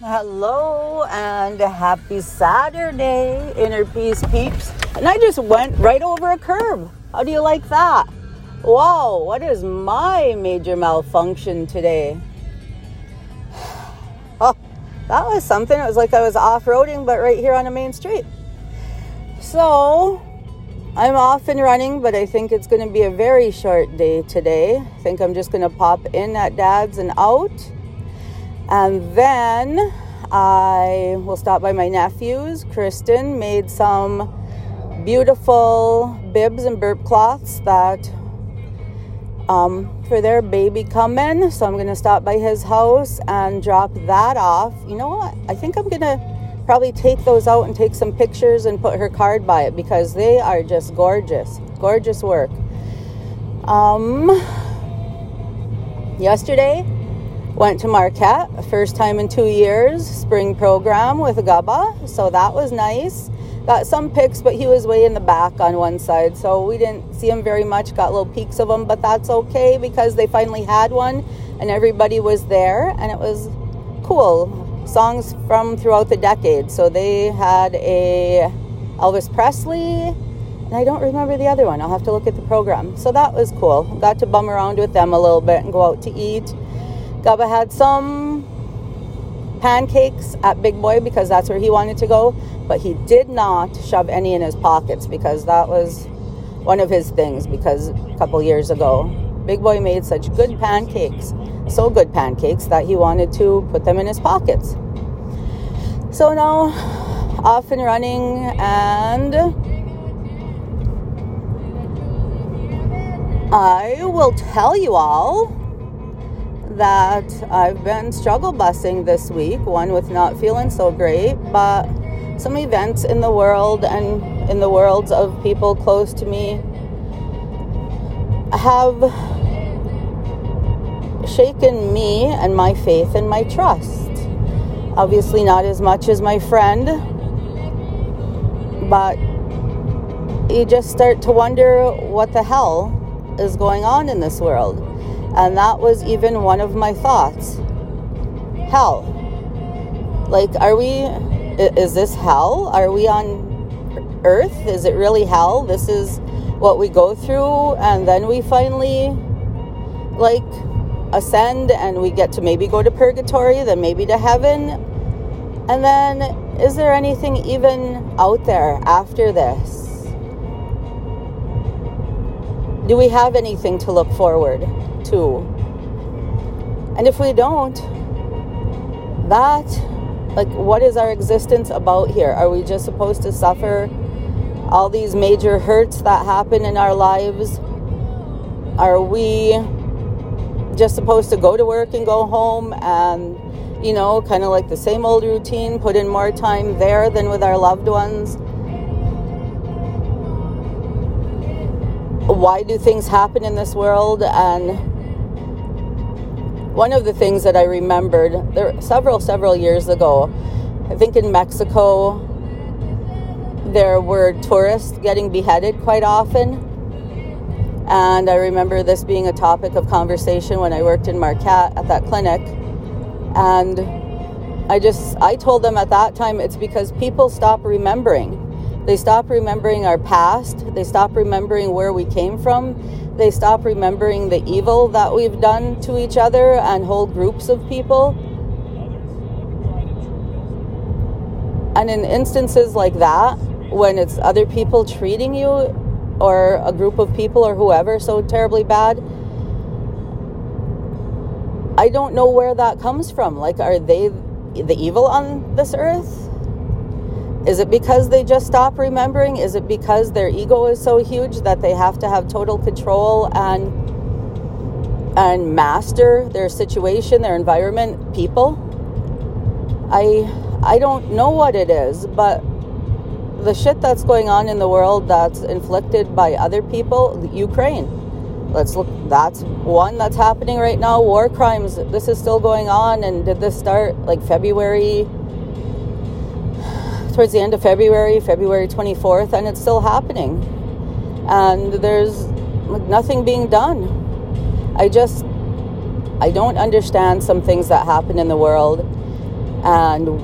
Hello and happy Saturday, Inner Peace peeps. And I just went right over a curb. How do you like that? Wow, what is my major malfunction today? Oh, that was something. It was like I was off roading, but right here on a main street. So I'm off and running, but I think it's going to be a very short day today. I think I'm just going to pop in at dad's and out. And then I will stop by my nephew's. Kristen made some beautiful bibs and burp cloths that um, for their baby coming. So I'm going to stop by his house and drop that off. You know what? I think I'm going to probably take those out and take some pictures and put her card by it because they are just gorgeous. Gorgeous work. Um, yesterday, went to Marquette, first time in two years, spring program with Gubba. So that was nice. Got some pics, but he was way in the back on one side, so we didn't see him very much. Got little peeks of him, but that's okay because they finally had one and everybody was there, and it was cool. Songs from throughout the decade. So they had a Elvis Presley, and I don't remember the other one. I'll have to look at the program. So that was cool. Got to bum around with them a little bit and go out to eat. Gaba had some pancakes at Big Boy because that's where he wanted to go, but he did not shove any in his pockets because that was one of his things because a couple years ago, Big Boy made such good pancakes, so good pancakes that he wanted to put them in his pockets. So now off and running and I will tell you all that I've been struggle busing this week, one with not feeling so great, but some events in the world and in the worlds of people close to me have shaken me and my faith and my trust. Obviously, not as much as my friend, but you just start to wonder what the hell is going on in this world. And that was even one of my thoughts. Hell. Like, are we, is this hell? Are we on earth? Is it really hell? This is what we go through, and then we finally, like, ascend and we get to maybe go to purgatory, then maybe to heaven. And then, is there anything even out there after this? Do we have anything to look forward to? And if we don't, that, like, what is our existence about here? Are we just supposed to suffer all these major hurts that happen in our lives? Are we just supposed to go to work and go home and, you know, kind of like the same old routine, put in more time there than with our loved ones? Why do things happen in this world? And one of the things that I remembered there several several years ago I think in Mexico there were tourists getting beheaded quite often. And I remember this being a topic of conversation when I worked in Marquette at that clinic. And I just I told them at that time it's because people stop remembering they stop remembering our past. They stop remembering where we came from. They stop remembering the evil that we've done to each other and whole groups of people. And in instances like that, when it's other people treating you or a group of people or whoever so terribly bad, I don't know where that comes from. Like, are they the evil on this earth? Is it because they just stop remembering? Is it because their ego is so huge that they have to have total control and and master their situation, their environment, people? I I don't know what it is, but the shit that's going on in the world that's inflicted by other people, Ukraine. Let's look that's one that's happening right now, war crimes. This is still going on and did this start like February towards the end of February, February 24th, and it's still happening. And there's nothing being done. I just, I don't understand some things that happen in the world. and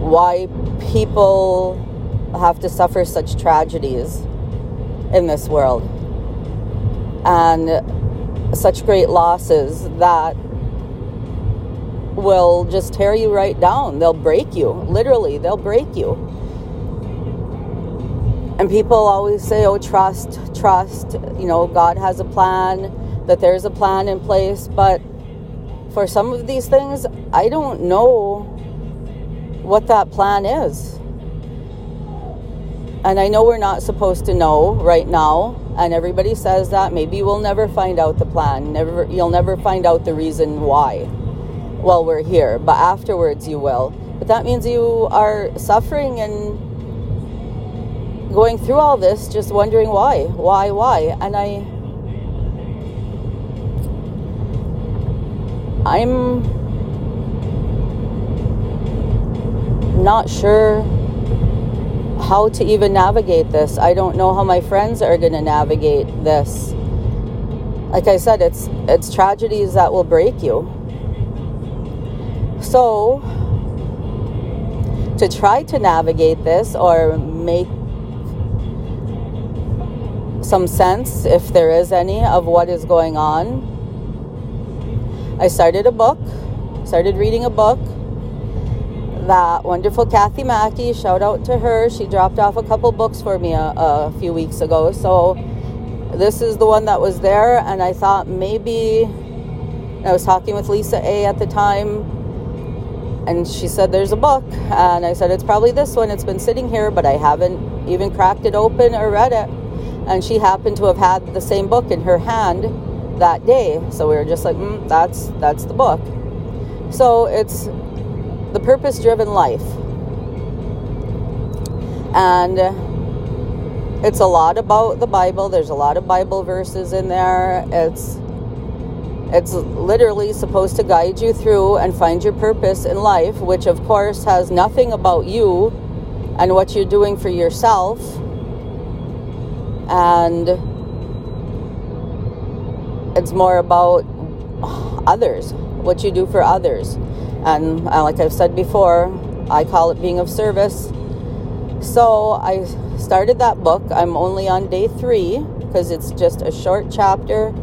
why people have to suffer such tragedies in this world and such great losses that will just tear you right down. They'll break you. Literally, they'll break you. And people always say, oh, trust, trust. You know, God has a plan, that there's a plan in place. But for some of these things, I don't know what that plan is. And I know we're not supposed to know right now, and everybody says that. Maybe we'll never find out the plan. Never, you'll never find out the reason why while we're here, but afterwards you will. But that means you are suffering and going through all this, just wondering why, why, why. And I, I'm not sure how to even navigate this. I don't know how my friends are going to navigate this. Like I said, it's it's tragedies that will break you. So, to try to navigate this or make some sense, if there is any, of what is going on, I started a book, started reading a book that wonderful Kathy Mackey, shout out to her. She dropped off a couple books for me a, a few weeks ago. So, this is the one that was there, and I thought maybe I was talking with Lisa A at the time and she said, There's a book. And I said, It's probably this one. It's been sitting here, but I haven't even cracked it open or read it. And she happened to have had the same book in her hand that day. So we were just like, mm, That's, that's the book. So it's The Purpose Driven Life. And it's a lot about the Bible. There's a lot of Bible verses in there. It's it's literally supposed to guide you through and find your purpose in life, which of course has nothing about you and what you're doing for yourself. And it's more about others, what you do for others. And uh, like I've said before, I call it being of service. So I started that book. I'm only on day three because it's just a short chapter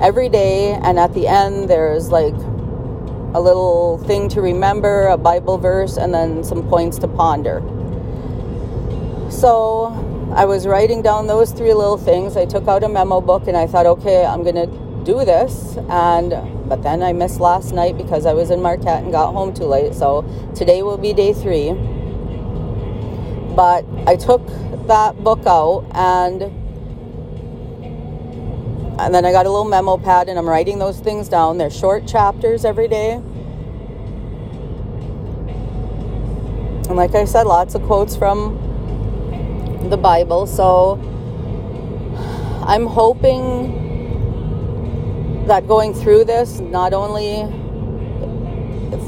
every day, and at the end, there's like a little thing to remember, a Bible verse, and then some points to ponder. So I was writing down those three little things. I took out a memo book and I thought, okay, I'm going to do this. And but then I missed last night because I was in Marquette and got home too late. So today will be day three. But I took that book out and and then I got a little memo pad and I'm writing those things down. They're short chapters every day. And like I said, lots of quotes from the Bible. So I'm hoping that going through this, not only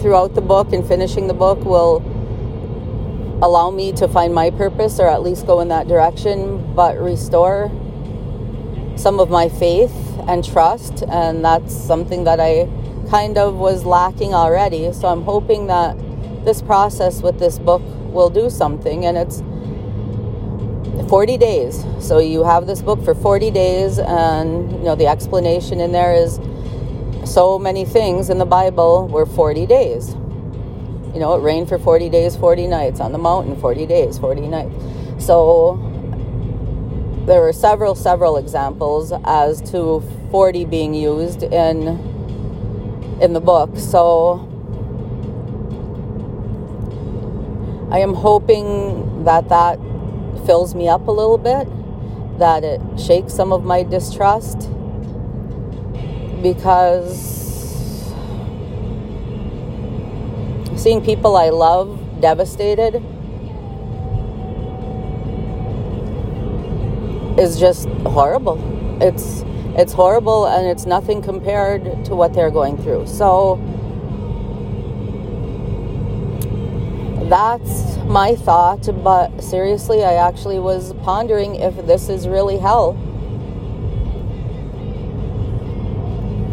throughout the book and finishing the book, will allow me to find my purpose or at least go in that direction, but restore some of my faith and trust, and that's something that I kind of was lacking already. So I'm hoping that this process with this book will do something, and it's 40 days. So you have this book for 40 days, and you know the explanation in there is so many things in the Bible were 40 days. You know, it rained for 40 days, 40 nights on the mountain, 40 days, 40 nights. So there were several, several examples as to 40 being used in in the book. So I am hoping that that fills me up a little bit, that it shakes some of my distrust because seeing people I love devastated is just horrible. It's it's horrible and it's nothing compared to what they're going through. So that's my thought, but seriously, I actually was pondering if this is really hell.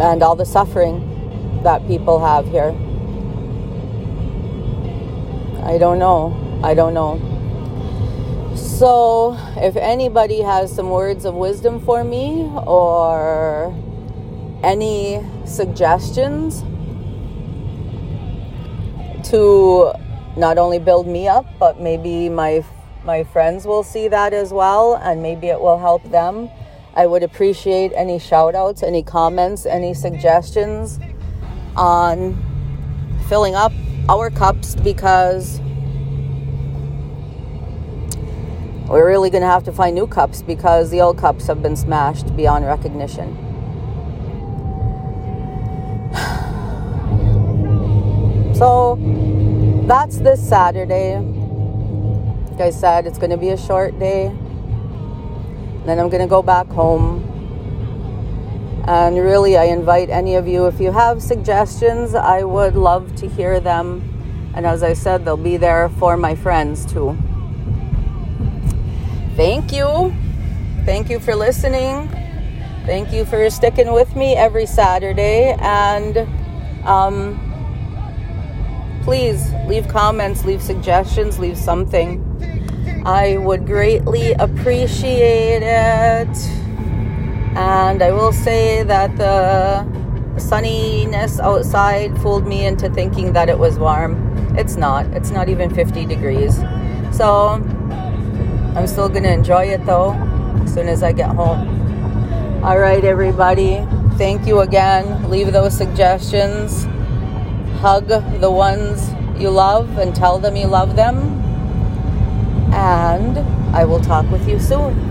And all the suffering that people have here. I don't know. I don't know. So, if anybody has some words of wisdom for me or any suggestions to not only build me up, but maybe my my friends will see that as well and maybe it will help them. I would appreciate any shout outs, any comments, any suggestions on filling up our cups because we're really going to have to find new cups because the old cups have been smashed beyond recognition. So that's this Saturday. Like I said, it's going to be a short day. Then I'm going to go back home. And really, I invite any of you, if you have suggestions, I would love to hear them. And as I said, they'll be there for my friends too. Thank you. Thank you for listening. Thank you for sticking with me every Saturday. And um, please leave comments, leave suggestions, leave something. I would greatly appreciate it. And I will say that the sunniness outside fooled me into thinking that it was warm. It's not. It's not even 50 degrees. So I'm still going to enjoy it though as soon as I get home. All right, everybody. Thank you again. Leave those suggestions. Hug the ones you love and tell them you love them. And I will talk with you soon.